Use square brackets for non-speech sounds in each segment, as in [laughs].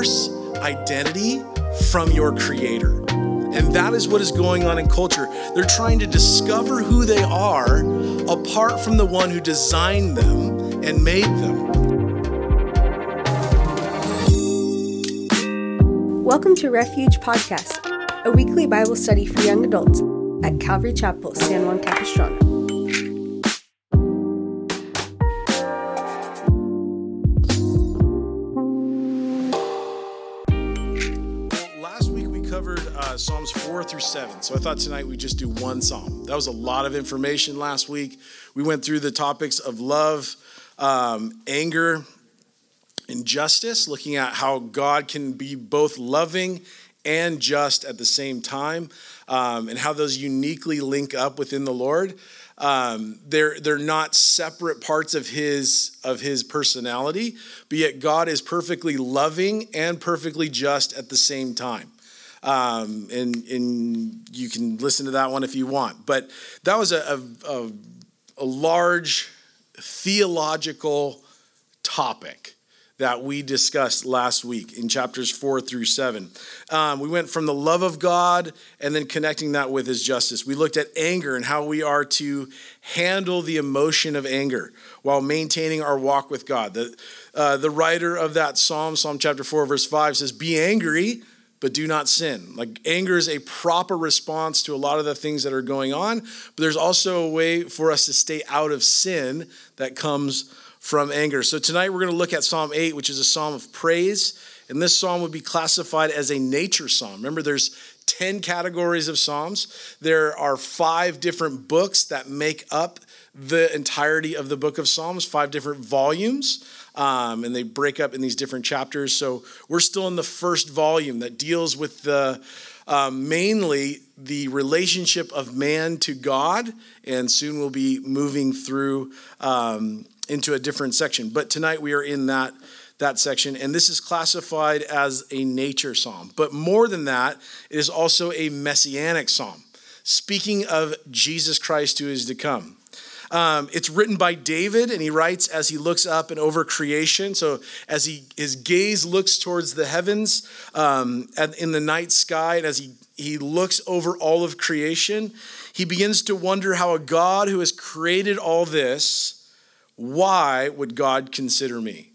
divorce identity from your creator. And that is what is going on in culture. They're trying to discover who they are apart from the one who designed them and made them. Welcome to Refuge Podcast, a weekly Bible study for young adults at Calvary Chapel, San Juan Capistrano. Through 7, so I thought tonight we'd just do one psalm. That was a lot of information last week. We went through the topics of love, um, anger, and justice, looking at how God can be both loving and just at the same time, um, and how those uniquely link up within the Lord. Um, they're they're not separate parts of his of his personality, but yet God is perfectly loving and perfectly just at the same time. Um, and and you can listen to that one if you want. But that was a, a, a, large theological topic that we discussed last week in chapters four through seven. Um, we went from the love of God and then connecting that with his justice. We looked at anger and how we are to handle the emotion of anger while maintaining our walk with God. The, uh, the writer of that psalm, Psalm chapter 4, verse 5, says, Be angry, but do not sin. Like anger is a proper response to a lot of the things that are going on, but there's also a way for us to stay out of sin that comes from anger. So tonight we're going to look at Psalm 8, which is a psalm of praise. And this psalm would be classified as a nature psalm. Remember, there's 10 categories of psalms. There are five different books that make up the entirety of the book of Psalms, five different volumes. Um, and they break up in these different chapters. So we're still in the first volume that deals with the um, mainly the relationship of man to God, and soon we'll be moving through um, into a different section. But tonight we are in that that section, and this is classified as a nature psalm. But more than that, it is also a messianic psalm, speaking of Jesus Christ who is to come. Um, it's written by David, and he writes as he looks up and over creation. So as he his gaze looks towards the heavens um, in the night sky, and as he he looks over all of creation, he begins to wonder how a God who has created all this why would God consider me?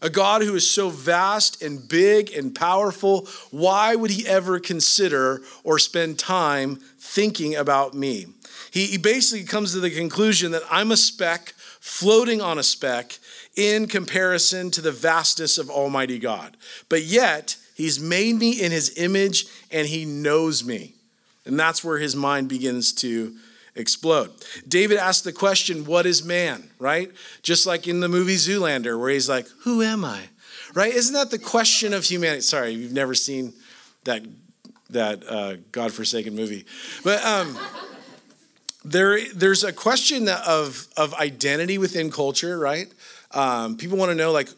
A God who is so vast and big and powerful, why would he ever consider or spend time thinking about me? He, he basically comes to the conclusion that I'm a speck floating on a speck in comparison to the vastness of Almighty God. But yet, he's made me in his image and he knows me. And that's where his mind begins to explode. David asked the question, What is man? Right? Just like in the movie Zoolander, where he's like, Who am I? Right? Isn't that the question of humanity? Sorry, you've never seen that, that uh, God-forsaken movie. But um, there, there's a question of, of identity within culture, right? Um, people want to know, like,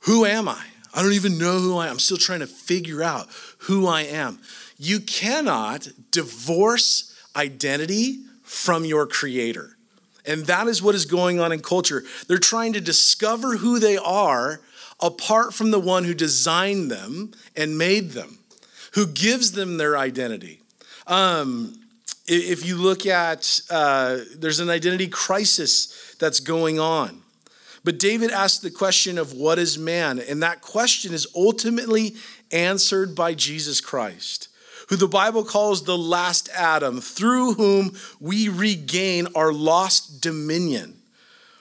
who am I? I don't even know who I am. I'm still trying to figure out who I am. You cannot divorce identity from your creator. And that is what is going on in culture. They're trying to discover who they are apart from the one who designed them and made them, who gives them their identity. Um, if you look at, uh, there's an identity crisis that's going on. But David asked the question of what is man? And that question is ultimately answered by Jesus Christ who the Bible calls the last Adam, through whom we regain our lost dominion.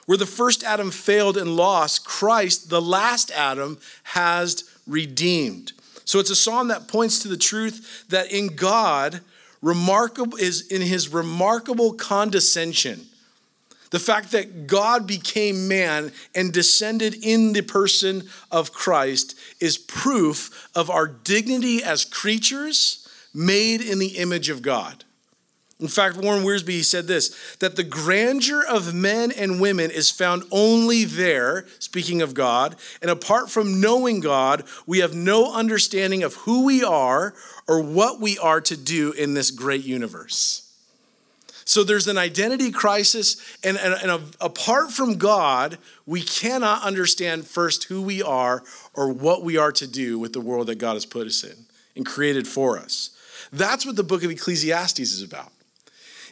Where the first Adam failed and lost, Christ, the last Adam, has redeemed. So it's a psalm that points to the truth that in God, remarkable is in his remarkable condescension. The fact that God became man and descended in the person of Christ is proof of our dignity as creatures made in the image of God. In fact, Warren Wiersbe said this that the grandeur of men and women is found only there, speaking of God, and apart from knowing God, we have no understanding of who we are or what we are to do in this great universe. So there's an identity crisis, and, and, and a, apart from God, we cannot understand first who we are or what we are to do with the world that God has put us in and created for us. That's what the book of Ecclesiastes is about.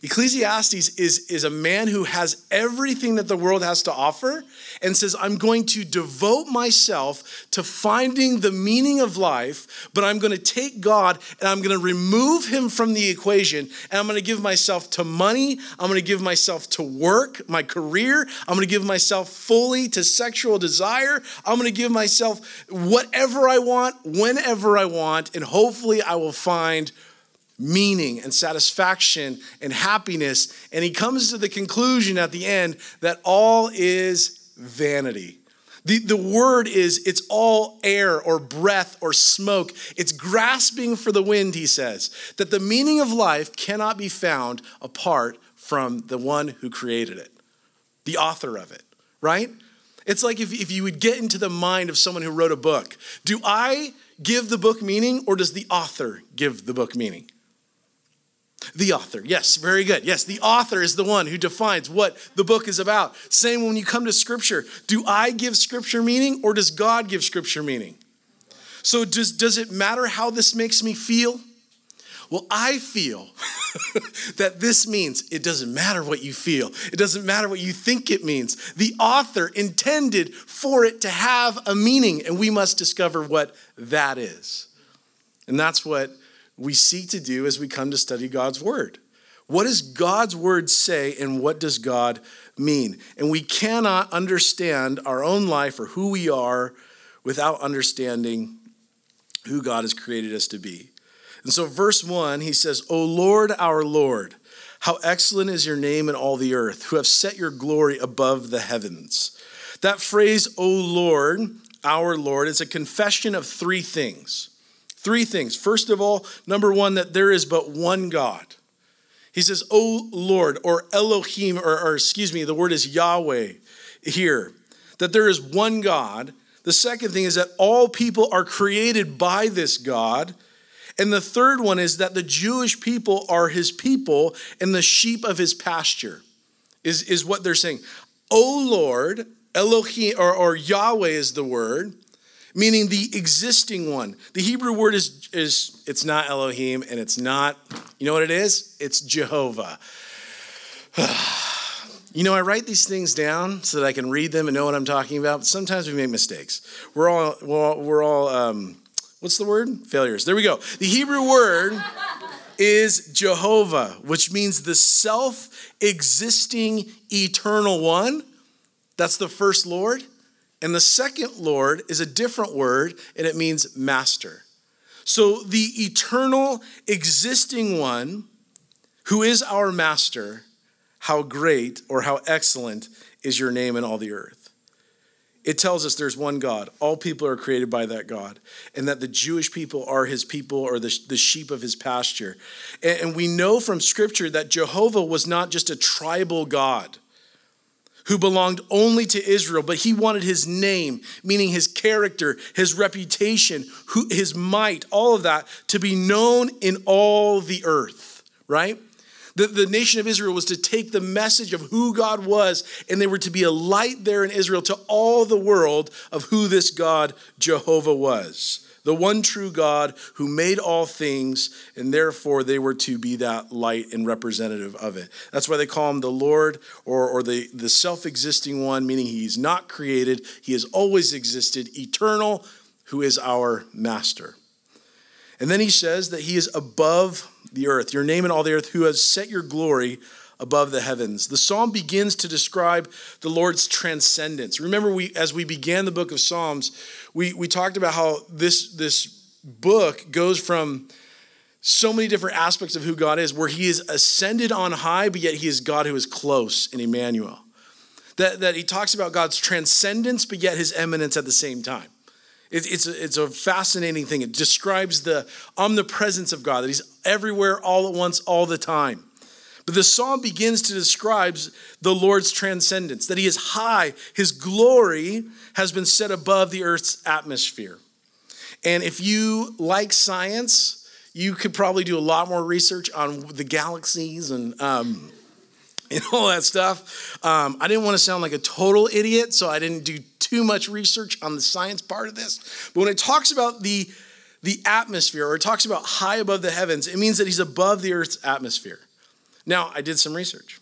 Ecclesiastes is, is a man who has everything that the world has to offer and says, I'm going to devote myself to finding the meaning of life, but I'm going to take God and I'm going to remove him from the equation and I'm going to give myself to money. I'm going to give myself to work, my career. I'm going to give myself fully to sexual desire. I'm going to give myself whatever I want, whenever I want, and hopefully I will find meaning and satisfaction and happiness. And he comes to the conclusion at the end that all is vanity. The, the word is it's all air or breath or smoke. It's grasping for the wind, he says. That the meaning of life cannot be found apart from the one who created it, the author of it, right? It's like if, if you would get into the mind of someone who wrote a book. Do I give the book meaning or does the author give the book meaning? The author. Yes, very good. Yes, the author is the one who defines what the book is about. Same when you come to scripture. Do I give scripture meaning or does God give scripture meaning? So, does, does it matter how this makes me feel? Well, I feel [laughs] that this means it doesn't matter what you feel. It doesn't matter what you think it means. The author intended for it to have a meaning, and we must discover what that is. And that's what we seek to do as we come to study God's Word. What does God's Word say, and what does God mean? And we cannot understand our own life or who we are without understanding who God has created us to be. And so, verse 1, he says, O Lord, our Lord, how excellent is your name in all the earth, who have set your glory above the heavens. That phrase, O Lord, our Lord, is a confession of three things. Three things. First of all, number one, that there is but one God. He says, O Lord, or Elohim, or, or excuse me, the word is Yahweh here, that there is one God. The second thing is that all people are created by this God. And the third one is that the Jewish people are his people and the sheep of his pasture, is, is what they're saying. O Lord, Elohim, or, or Yahweh is the word meaning the existing one. The Hebrew word is, is it's not Elohim and it's not, you know what it is? It's Jehovah. [sighs] you know, I write these things down so that I can read them and know what I'm talking about, but sometimes we make mistakes. We're all, we're all, we're all um, what's the word? Failures. There we go. The Hebrew word [laughs] is Jehovah, which means the self existing eternal one. That's the first Lord. And the second Lord is a different word, and it means master. So the eternal, existing one who is our master, how great or how excellent is your name in all the earth. It tells us there's one God. All people are created by that God, and that the Jewish people are his people or the, the sheep of his pasture. And, and we know from scripture that Jehovah was not just a tribal God who belonged only to Israel, but he wanted his name, meaning his character, his reputation, his might, all of that to be known in all the earth, right? The, the nation of Israel was to take the message of who God was, and they were to be a light there in Israel to all the world of who this God, Jehovah, was the one true God who made all things, and therefore they were to be that light and representative of it. That's why they call him the Lord or, or the, the self existing one, meaning he's not created, he has always existed, eternal, who is our master. And then he says that he is above the earth, your name in all the earth, who has set your glory above the heavens. The psalm begins to describe the Lord's transcendence. Remember, we as we began the book of Psalms, we, we talked about how this, this book goes from so many different aspects of who God is, where he is ascended on high, but yet he is God who is close in Emmanuel. That, that he talks about God's transcendence, but yet his immanence at the same time. It, it's, a, it's a fascinating thing. It describes the omnipresence of God, that he's everywhere all at once, all the time. But the psalm begins to describe the Lord's transcendence, that he is high, his glory has been set above the earth's atmosphere. And if you like science, you could probably do a lot more research on the galaxies and um, [laughs] and all that stuff. Um, I didn't want to sound like a total idiot, so I didn't do too much research on the science part of this. But when it talks about the the atmosphere, or it talks about high above the heavens, it means that he's above the Earth's atmosphere. Now, I did some research.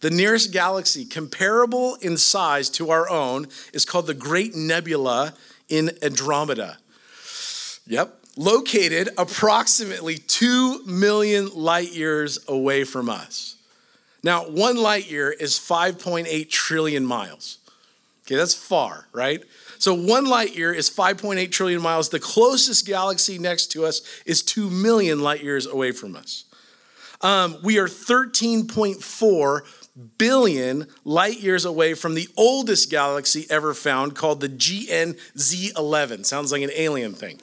The nearest galaxy comparable in size to our own is called the Great Nebula in Andromeda. Yep, located approximately 2 million light years away from us. Now, one light year is 5.8 trillion miles. Okay, that's far, right? So one light year is 5.8 trillion miles. The closest galaxy next to us is 2 million light years away from us. Um, we are 13.4 billion light years away from the oldest galaxy ever found called the GN-z11. Sounds like an alien thing.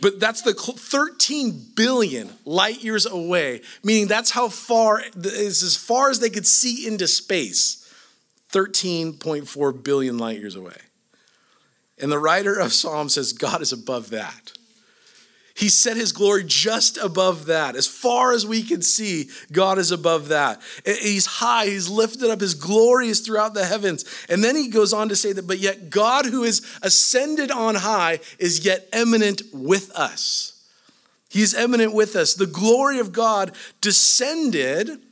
But that's the 13 billion light years away, meaning that's how far, is as far as they could see into space. 13.4 billion light years away. And the writer of Psalm says God is above that. He set his glory just above that. As far as we can see, God is above that. He's high, he's lifted up, his glory is throughout the heavens. And then he goes on to say that, but yet God who is ascended on high is yet immanent with us. He's immanent with us. The glory of God descended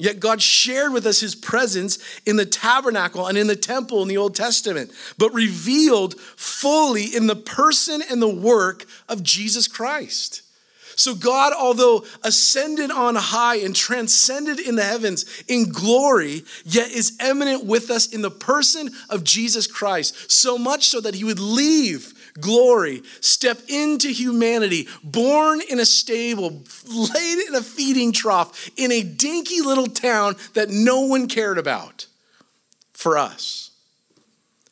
Yet God shared with us his presence in the tabernacle and in the temple in the Old Testament, but revealed fully in the person and the work of Jesus Christ. So, God, although ascended on high and transcended in the heavens in glory, yet is immanent with us in the person of Jesus Christ, so much so that he would leave glory, step into humanity, born in a stable, laid in a feeding trough, in a dinky little town that no one cared about for us.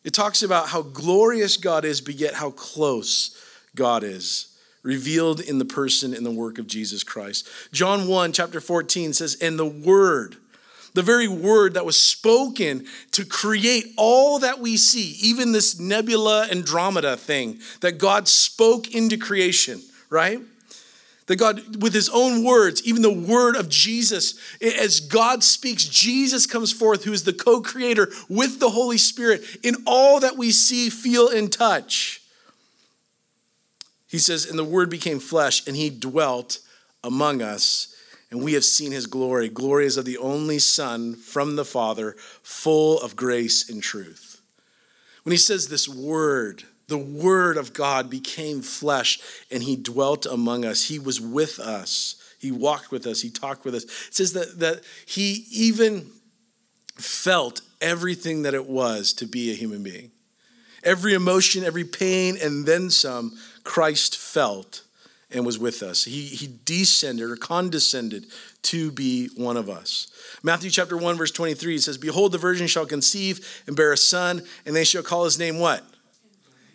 It talks about how glorious God is, but yet how close God is, revealed in the person and the work of Jesus Christ. John 1, chapter 14 says, And the Word, the very word that was spoken to create all that we see, even this nebula Andromeda thing that God spoke into creation, right? That God, with his own words, even the word of Jesus, as God speaks, Jesus comes forth, who is the co creator with the Holy Spirit in all that we see, feel, and touch. He says, And the word became flesh, and he dwelt among us and we have seen his glory. Glory is of the only Son from the Father, full of grace and truth. When he says this word, the word of God became flesh and he dwelt among us, he was with us, he walked with us, he talked with us. It says that, that he even felt everything that it was to be a human being. Every emotion, every pain, and then some, Christ felt and was with us. He, he descended or condescended to be one of us. Matthew chapter 1, verse 23 says, Behold, the virgin shall conceive and bear a son, and they shall call his name what?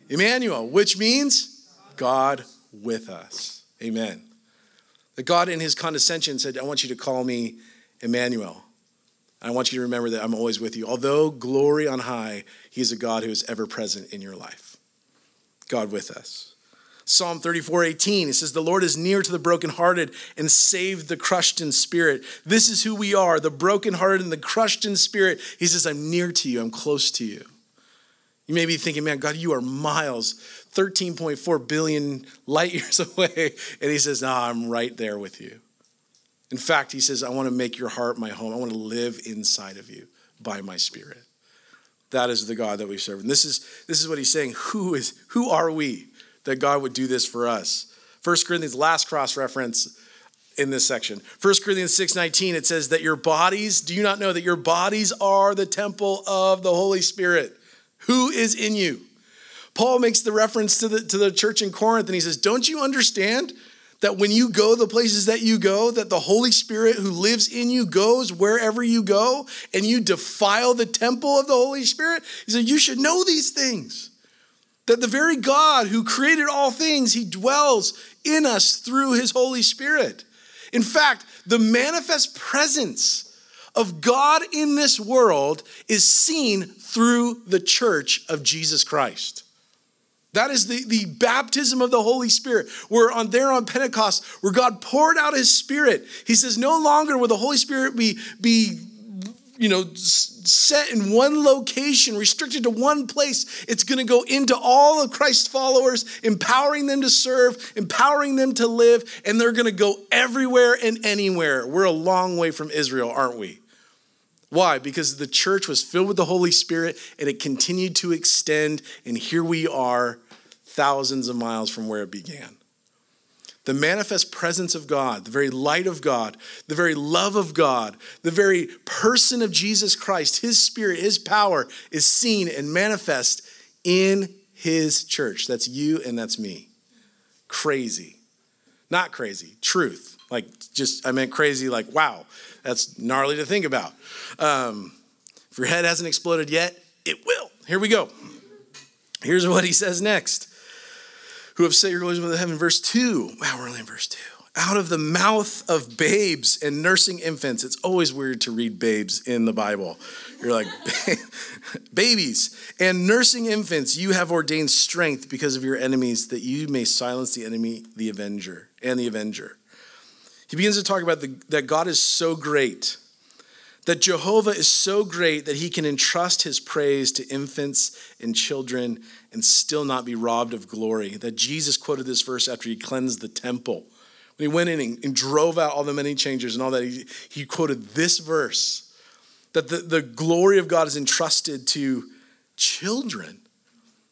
Emmanuel, which means God with us. Amen. That God, in his condescension, said, I want you to call me Emmanuel. I want you to remember that I'm always with you. Although glory on high, he is a God who is ever present in your life. God with us. Psalm 34 18, it says, The Lord is near to the brokenhearted and saved the crushed in spirit. This is who we are, the brokenhearted and the crushed in spirit. He says, I'm near to you, I'm close to you. You may be thinking, man, God, you are miles, 13.4 billion light [laughs] years away. And he says, No, I'm right there with you. In fact, he says, I want to make your heart my home. I want to live inside of you by my spirit. That is the God that we serve. And this is, this is what he's saying. Who is who are we? That God would do this for us. 1 Corinthians, last cross reference in this section. 1 Corinthians 6:19 it says that your bodies, do you not know that your bodies are the temple of the Holy Spirit who is in you? Paul makes the reference to the to the church in Corinth and he says, "Don't you understand that when you go the places that you go that the Holy Spirit who lives in you goes wherever you go and you defile the temple of the Holy Spirit?" He said, "You should know these things." That the very God who created all things, he dwells in us through his Holy Spirit. In fact, the manifest presence of God in this world is seen through the church of Jesus Christ. That is the, the baptism of the Holy Spirit. We're on there on Pentecost, where God poured out his spirit. He says, No longer will the Holy Spirit be, be you know, set in one location, restricted to one place. It's going to go into all of Christ's followers, empowering them to serve, empowering them to live, and they're going to go everywhere and anywhere. We're a long way from Israel, aren't we? Why? Because the church was filled with the Holy Spirit and it continued to extend, and here we are, thousands of miles from where it began. The manifest presence of God, the very light of God, the very love of God, the very person of Jesus Christ, His Spirit, His power is seen and manifest in His church. That's you and that's me. Crazy. Not crazy, truth. Like, just, I meant crazy, like, wow, that's gnarly to think about. Um, if your head hasn't exploded yet, it will. Here we go. Here's what he says next who have set your glories with heaven. Verse 2. Wow, we're only in verse 2. Out of the mouth of babes and nursing infants. It's always weird to read babes in the Bible. You're like, [laughs] babies and nursing infants, you have ordained strength because of your enemies, that you may silence the enemy, the avenger, and the avenger. He begins to talk about the, that God is so great, that Jehovah is so great that he can entrust his praise to infants and children and still not be robbed of glory. That Jesus quoted this verse after he cleansed the temple. When he went in and, drove out all the money changers and all that, he, he quoted this verse that the, the glory of God is entrusted to children.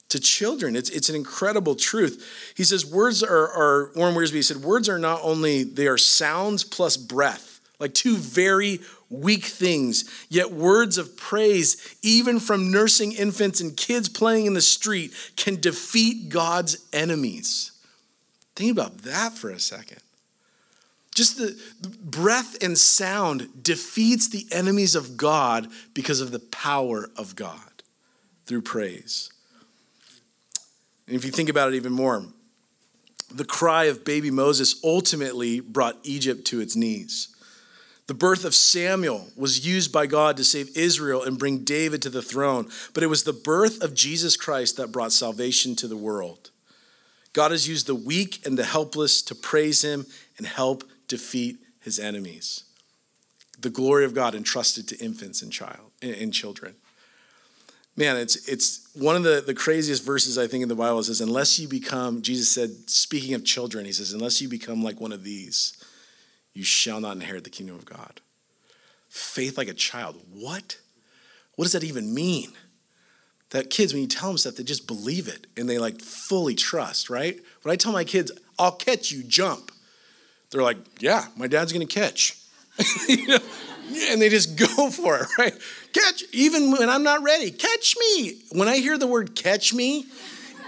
To children. It's, it's an incredible truth. He says, words are, are Warren Wiersbe said, words are not only, they are sounds plus breath, like two very weak things, yet words of praise, even from nursing infants and kids playing in the street, can defeat God's enemies. Think about that for a second. Just the breath and sound defeats the enemies of God because of the power of God through praise. And if you think about it even more, the cry of baby Moses ultimately brought Egypt to its knees. The birth of Samuel was used by God to save Israel and bring David to the throne, but it was the birth of Jesus Christ that brought salvation to the world. God has used the weak and the helpless to praise him and help defeat his enemies. The glory of God entrusted to infants and child and children. Man, it's it's one of the, the craziest verses I think in the Bible says, unless you become, Jesus said, speaking of children, he says, unless you become like one of these, you shall not inherit the kingdom of God. Faith like a child. What? What does that even mean? That kids, when you tell them stuff, they just believe it and they like fully trust, right? When I tell my kids, I'll catch you, jump, they're like, yeah, my dad's gonna catch. [laughs] you know? And they just go [laughs] for it, right? Catch, even when I'm not ready, catch me. When I hear the word catch me,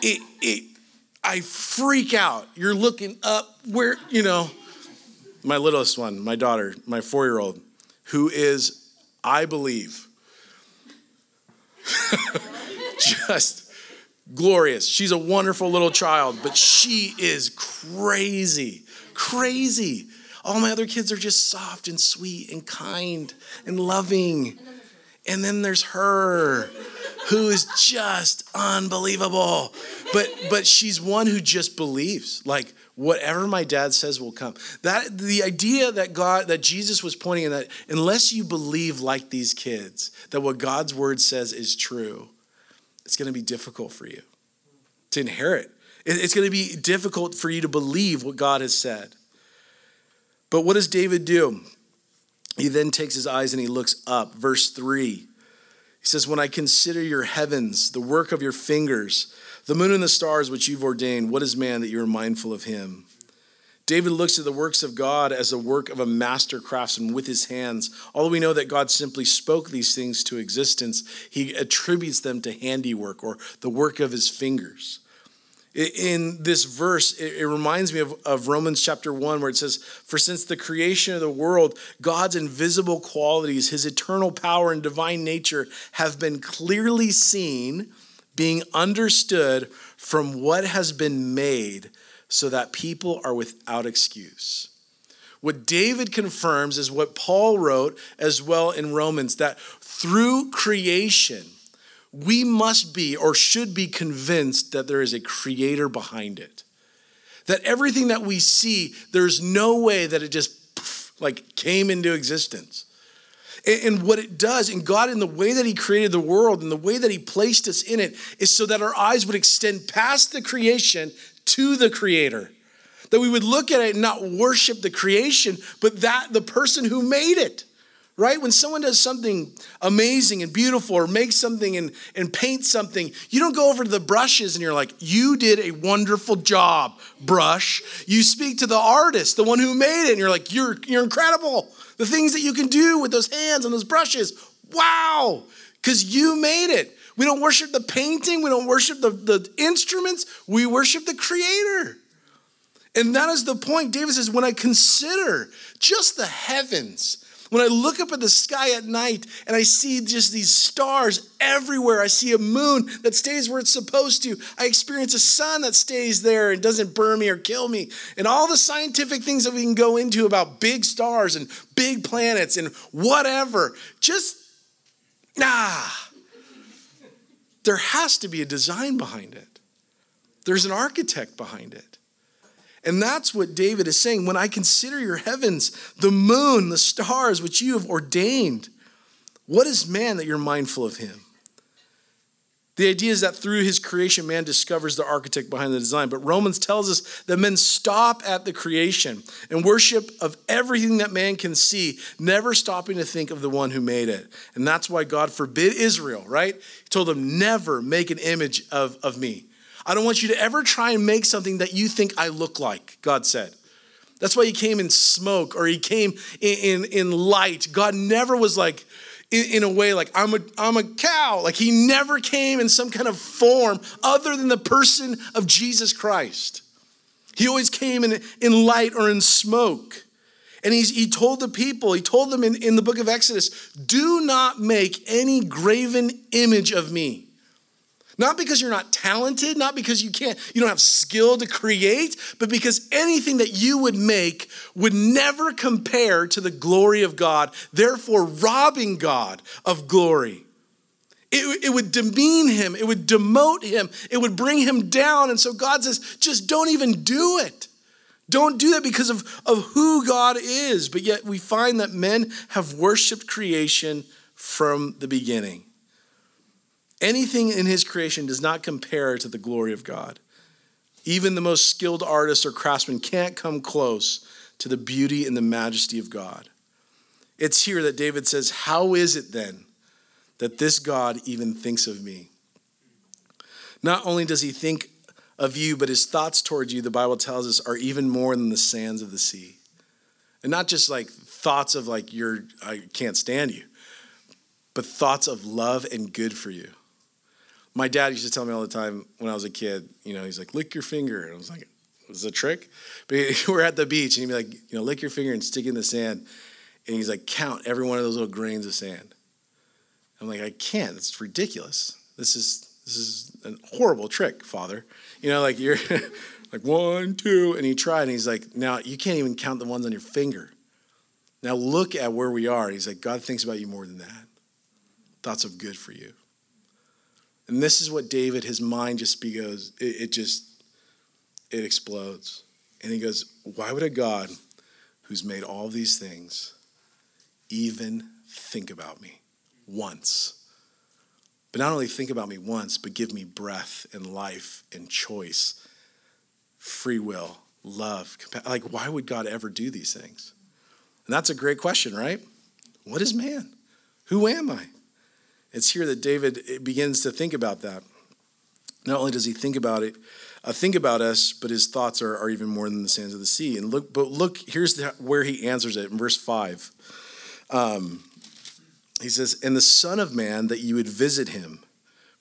it, it, I freak out. You're looking up where, you know, my littlest one, my daughter, my four year old, who is, I believe, [laughs] just glorious. She's a wonderful little child, but she is crazy, crazy. All my other kids are just soft and sweet and kind and loving. And then there's her who is just unbelievable. But but she's one who just believes. Like whatever my dad says will come. That the idea that God that Jesus was pointing in that unless you believe like these kids that what God's word says is true, it's going to be difficult for you to inherit. It's going to be difficult for you to believe what God has said. But what does David do? He then takes his eyes and he looks up. Verse 3. He says, When I consider your heavens, the work of your fingers, the moon and the stars which you've ordained, what is man that you are mindful of him? David looks at the works of God as the work of a master craftsman with his hands. Although we know that God simply spoke these things to existence, he attributes them to handiwork or the work of his fingers in this verse, it, reminds me of, of Romans chapter 1, where it says, For since the creation of the world, God's invisible qualities, his eternal power and divine nature have been clearly seen, being understood from what has been made, so that people are without excuse. What David confirms is what Paul wrote as well in Romans that through creation, we must be or should be convinced that there is a creator behind it. That everything that we see, there's no way that it just like came into existence. And what it does, and God, in the way that He created the world and the way that He placed us in it, is so that our eyes would extend past the creation to the Creator. That we would look at it and not worship the creation, but that the person who made it. Right? When someone does something amazing and beautiful or makes something and, and paints something, you don't go over to the brushes and you're like, You did a wonderful job, brush. You speak to the artist, the one who made it, and you're like, You're, you're incredible. The things that you can do with those hands and those brushes. Wow. Because you made it. We don't worship the painting, we don't worship the, the instruments, we worship the creator. And that is the point. David says, when I consider just the heavens, when I look up at the sky at night and I see just these stars everywhere, I see a moon that stays where it's supposed to. I experience a sun that stays there and doesn't burn me or kill me. And all the scientific things that we can go into about big stars and big planets and whatever. Just, nah. There has to be a design behind it, there's an architect behind it. And that's what David is saying. When I consider your heavens, the moon, the stars, which you have ordained, what is man that you're mindful of him? The idea is that through his creation, man discovers the architect behind the design. But Romans tells us that men stop at the creation and worship of everything that man can see, never stopping to think of the one who made it. And that's why God forbid Israel, right? He told them, never make an image of, of me. I don't want you to ever try and make something that you think I look like, God said. That's why he came in smoke or he came in, in, in light. God never was like, in, in, a way, like I'm a, I'm a cow. Like he never came in some kind of form other than the person of Jesus Christ. He always came in, in light or in smoke. And he's, he told the people, he told them in, in the book of Exodus, do not make any graven image of me. Not because you're not talented, not because you can't, you don't have skill to create, but because anything that you would make would never compare to the glory of God, therefore robbing God of glory. It, it would demean him, it would demote him, it would bring him down. And so God says, just don't even do it. Don't do that because of, of who God is. But yet we find that men have worshiped creation from the beginning. Anything in his creation does not compare to the glory of God. Even the most skilled artist or craftsman can't come close to the beauty and the majesty of God. It's here that David says, How is it then that this God even thinks of me? Not only does he think of you, but his thoughts towards you, the Bible tells us, are even more than the sands of the sea. And not just like thoughts of like, you're, I can't stand you, but thoughts of love and good for you my dad used to tell me all the time when I was a kid, you know, he's like, lick your finger. And I was like, was a trick? [laughs] But we're at the beach and he'd be like, you know, lick your finger and stick it in the sand. And he's like, count every one of those little grains of sand. I'm like, I can't. It's ridiculous. This is this is a horrible trick, Father. You know, like you're [laughs] like one, two, and he tried, and he's like, now you can't even count the ones on your finger. Now look at where we are. He's like, God thinks about you more than that. Thoughts of good for you. And this is what David, his mind just goes, it, it just, it explodes. And he goes, Why would a God who's made all these things even think about me once? But not only think about me once, but give me breath and life and choice, free will, love. Like, why would God ever do these things? And that's a great question, right? What is man? Who am I? It's here that David begins to think about that. Not only does he think about it, uh, think about us, but his thoughts are, are even more than the sands of the sea. And look, but look, here's the, where he answers it in verse five. Um, he says, "And the Son of Man that you would visit him,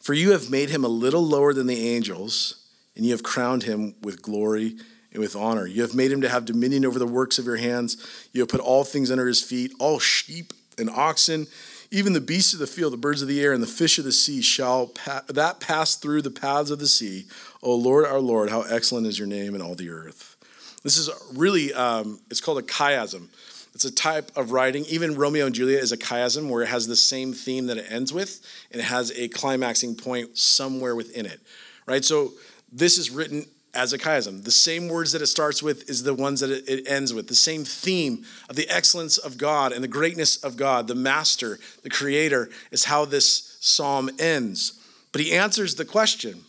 for you have made him a little lower than the angels, and you have crowned him with glory and with honor. You have made him to have dominion over the works of your hands. You have put all things under his feet, all sheep and oxen." Even the beasts of the field, the birds of the air, and the fish of the sea shall pa- that pass through the paths of the sea. O Lord, our Lord, how excellent is your name in all the earth. This is really, um, it's called a chiasm. It's a type of writing. Even Romeo and Juliet is a chiasm where it has the same theme that it ends with, and it has a climaxing point somewhere within it, right? So this is written as a chiasm. The same words that it starts with is the ones that it, ends with. The same theme of the excellence of God and the greatness of God, the master, the creator, is how this psalm ends. But he answers the question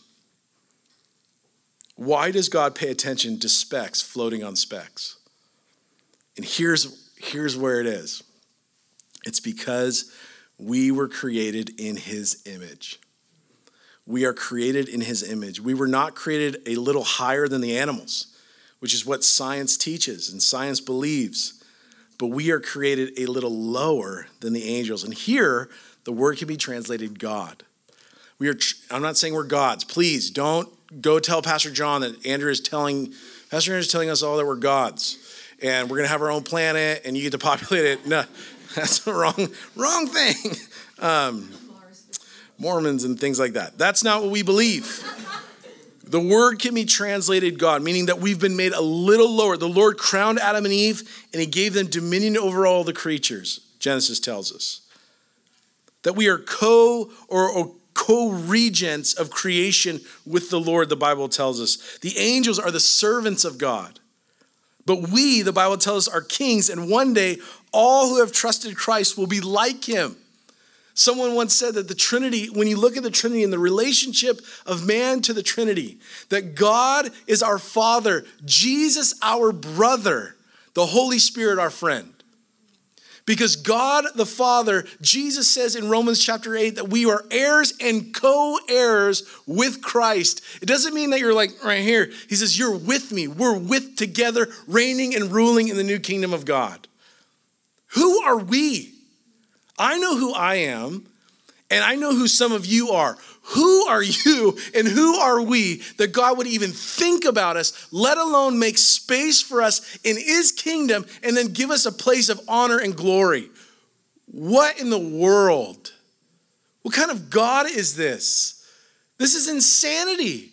why does God pay attention to specks floating on specks? And here's, here's where it is it's because we were created in his image. We are created in his image. We were not created a little higher than the animals, which is what science teaches and science believes. But we are created a little lower than the angels. And here, the word can be translated God. We are, I'm not saying we're gods. Please don't go tell Pastor John that Andrew is telling, Pastor Andrew is telling us all that we're gods and we're going to have our own planet and you get to populate it. No, [laughs] that's the wrong, wrong thing. Um, Mormons and things like that. That's not what we believe. The word can be translated God, meaning that we've been made a little lower. The Lord crowned Adam and Eve and he gave them dominion over all the creatures, Genesis tells us. That we are co or, co regents of creation with the Lord, the Bible tells us. The angels are the servants of God. But we, the Bible tells us, are kings, and one day all who have trusted Christ will be like him. Someone once said that the Trinity, when you look at the Trinity and the relationship of man to the Trinity, that God is our Father, Jesus our brother, the Holy Spirit our friend. Because God the Father, Jesus says in Romans chapter 8 that we are heirs and co heirs with Christ. It doesn't mean that you're like right here. He says, You're with me. We're with together, reigning and ruling in the new kingdom of God. Who are we? I know who I am, and I know who some of you are. Who are you and who are we that God would even think about us, let alone make space for us in His kingdom and then give us a place of honor and glory? What in the world? What kind of God is this? This is insanity.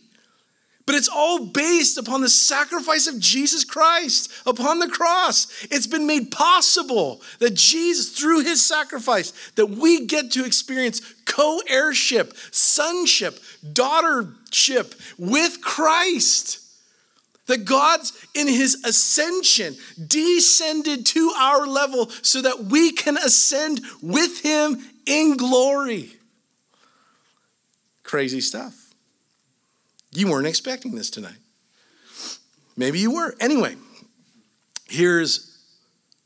But it's all based upon the sacrifice of Jesus Christ upon the cross. It's been made possible that Jesus, through his sacrifice, that we get to experience co heirship, sonship, daughtership with Christ. That God's in his ascension descended to our level so that we can ascend with him in glory. Crazy stuff. You weren't expecting this tonight. Maybe you were. Anyway, here's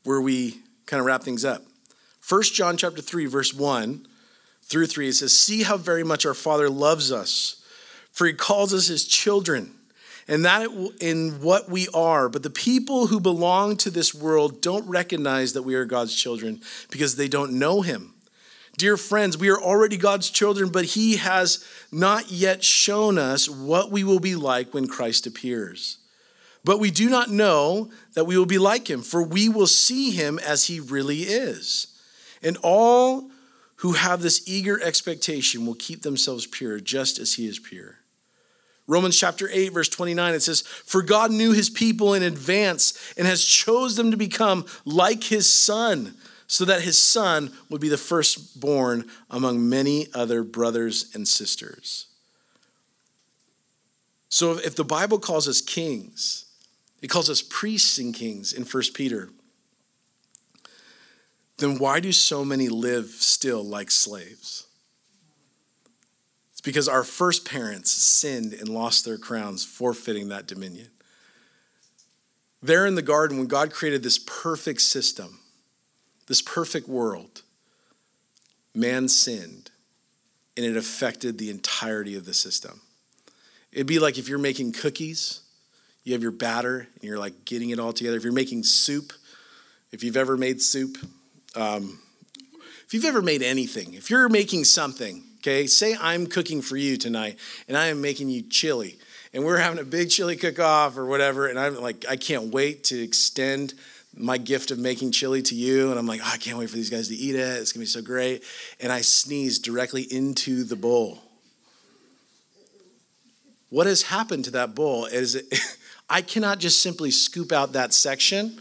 where we kind of wrap things up. 1 John chapter 3 verse 1 through 3 it says, "See how very much our Father loves us, for he calls us his children." and that in what we are. But the people who belong to this world don't recognize that we are God's children because they don't know Him. Dear friends, we are already God's children, but He has not yet shown us what we will be like when Christ appears. But we do not know that we will be like Him, for we will see Him as He really is. And all who have this eager expectation will keep themselves pure, just as He is pure. Romans chapter 8, verse 29, it says, For God knew His people in advance and has chose them to become like His Son so that his son would be the firstborn among many other brothers and sisters. So if the Bible calls us kings, it calls us priests and kings in 1 Peter, then why do so many live still like slaves? It's because our first parents sinned and lost their crowns, forfeiting that dominion. There in the garden, when God created this perfect system, this perfect world, man sinned and it affected the entirety of the system. It'd be like if you're making cookies, you have your batter and you're like getting it all together. If you're making soup, if you've ever made soup, um, if you've ever made anything, if you're making something, okay, say I'm cooking for you tonight and I am making you chili and we're having a big chili cook off or whatever, and I'm like, I can't wait to extend my gift of making chili to you. And I'm like, oh, I can't wait for these guys to eat it. It's going to be so great. And I sneeze directly into the bowl. What has happened to that bowl is it, [laughs] I cannot just simply scoop out that section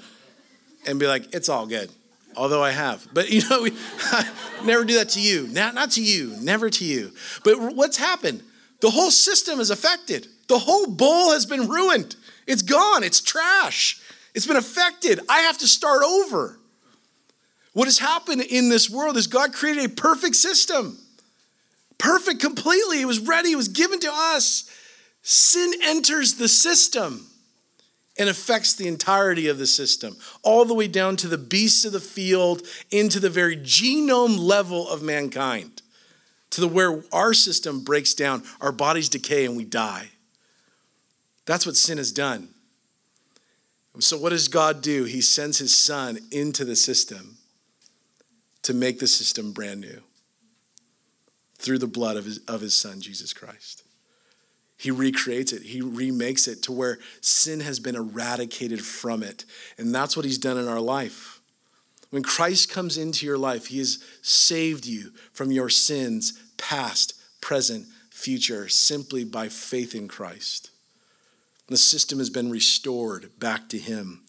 and be like, it's all good. Although I have. But you know, we [laughs] never do that to you. Not, not to you, never to you. But what's happened? The whole system is affected. The whole bowl has been ruined. It's gone. It's trash. It's been affected. I have to start over. What has happened in this world is God created a perfect system. Perfect completely. It was ready, it was given to us. Sin enters the system and affects the entirety of the system, all the way down to the beasts of the field, into the very genome level of mankind, to the where our system breaks down, our bodies decay, and we die. That's what sin has done. So, what does God do? He sends his son into the system to make the system brand new through the blood of his, of his son, Jesus Christ. He recreates it, he remakes it to where sin has been eradicated from it. And that's what he's done in our life. When Christ comes into your life, he has saved you from your sins, past, present, future, simply by faith in Christ. The system has been restored back to him.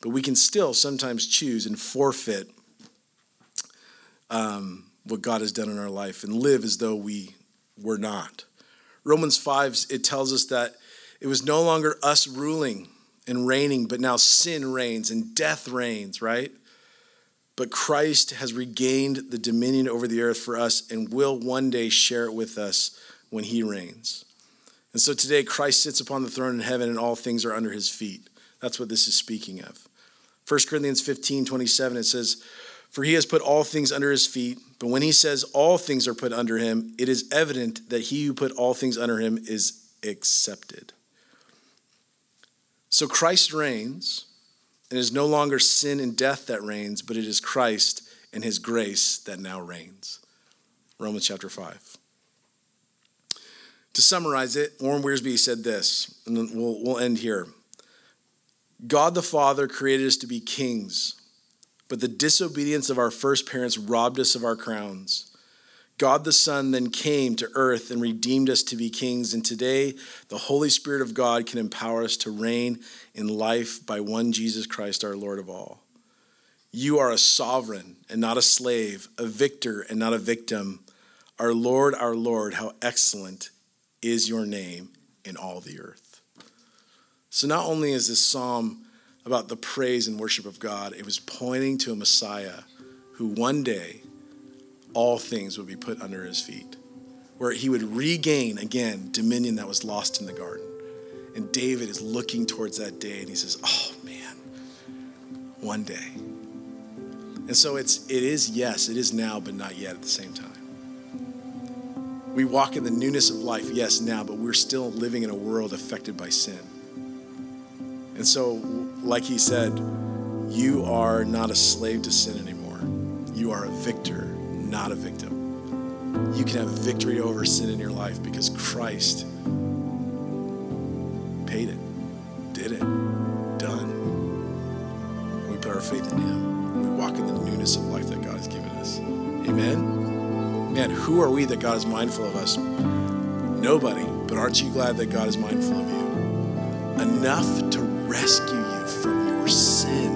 But we can still sometimes choose and forfeit um, what God has done in our life and live as though we were not. Romans 5, it tells us that it was no longer us ruling and reigning, but now sin reigns and death reigns, right? But Christ has regained the dominion over the earth for us and will one day share it with us when he reigns. And so today, Christ sits upon the throne in heaven and all things are under his feet. That's what this is speaking of. 1 Corinthians 15 27, it says, For he has put all things under his feet. But when he says all things are put under him, it is evident that he who put all things under him is accepted. So Christ reigns, and it is no longer sin and death that reigns, but it is Christ and his grace that now reigns. Romans chapter 5. To summarize it, Warren Wiersbe said this, and then we'll, we'll end here. God the Father created us to be kings, but the disobedience of our first parents robbed us of our crowns. God the Son then came to earth and redeemed us to be kings, and today the Holy Spirit of God can empower us to reign in life by one Jesus Christ, our Lord of all. You are a sovereign and not a slave, a victor and not a victim. Our Lord, our Lord, how excellent is your name in all the earth. So, not only is this psalm about the praise and worship of God, it was pointing to a Messiah who one day all things would be put under his feet, where he would regain again dominion that was lost in the garden. And David is looking towards that day and he says, Oh man, one day. And so it's it is yes, it is now, but not yet at the same time. We walk in the newness of life, yes, now, but we're still living in a world affected by sin. And so, like he said, you are not a slave to sin anymore. You are a victor, not a victim. You can have victory over sin in your life because Christ paid it, did it, done. We put our faith in Him. We walk in the newness of life that God has given us. Amen man, who are we that God is mindful of us? Nobody. But aren't you glad that God is mindful of you? Enough to rescue you from your sin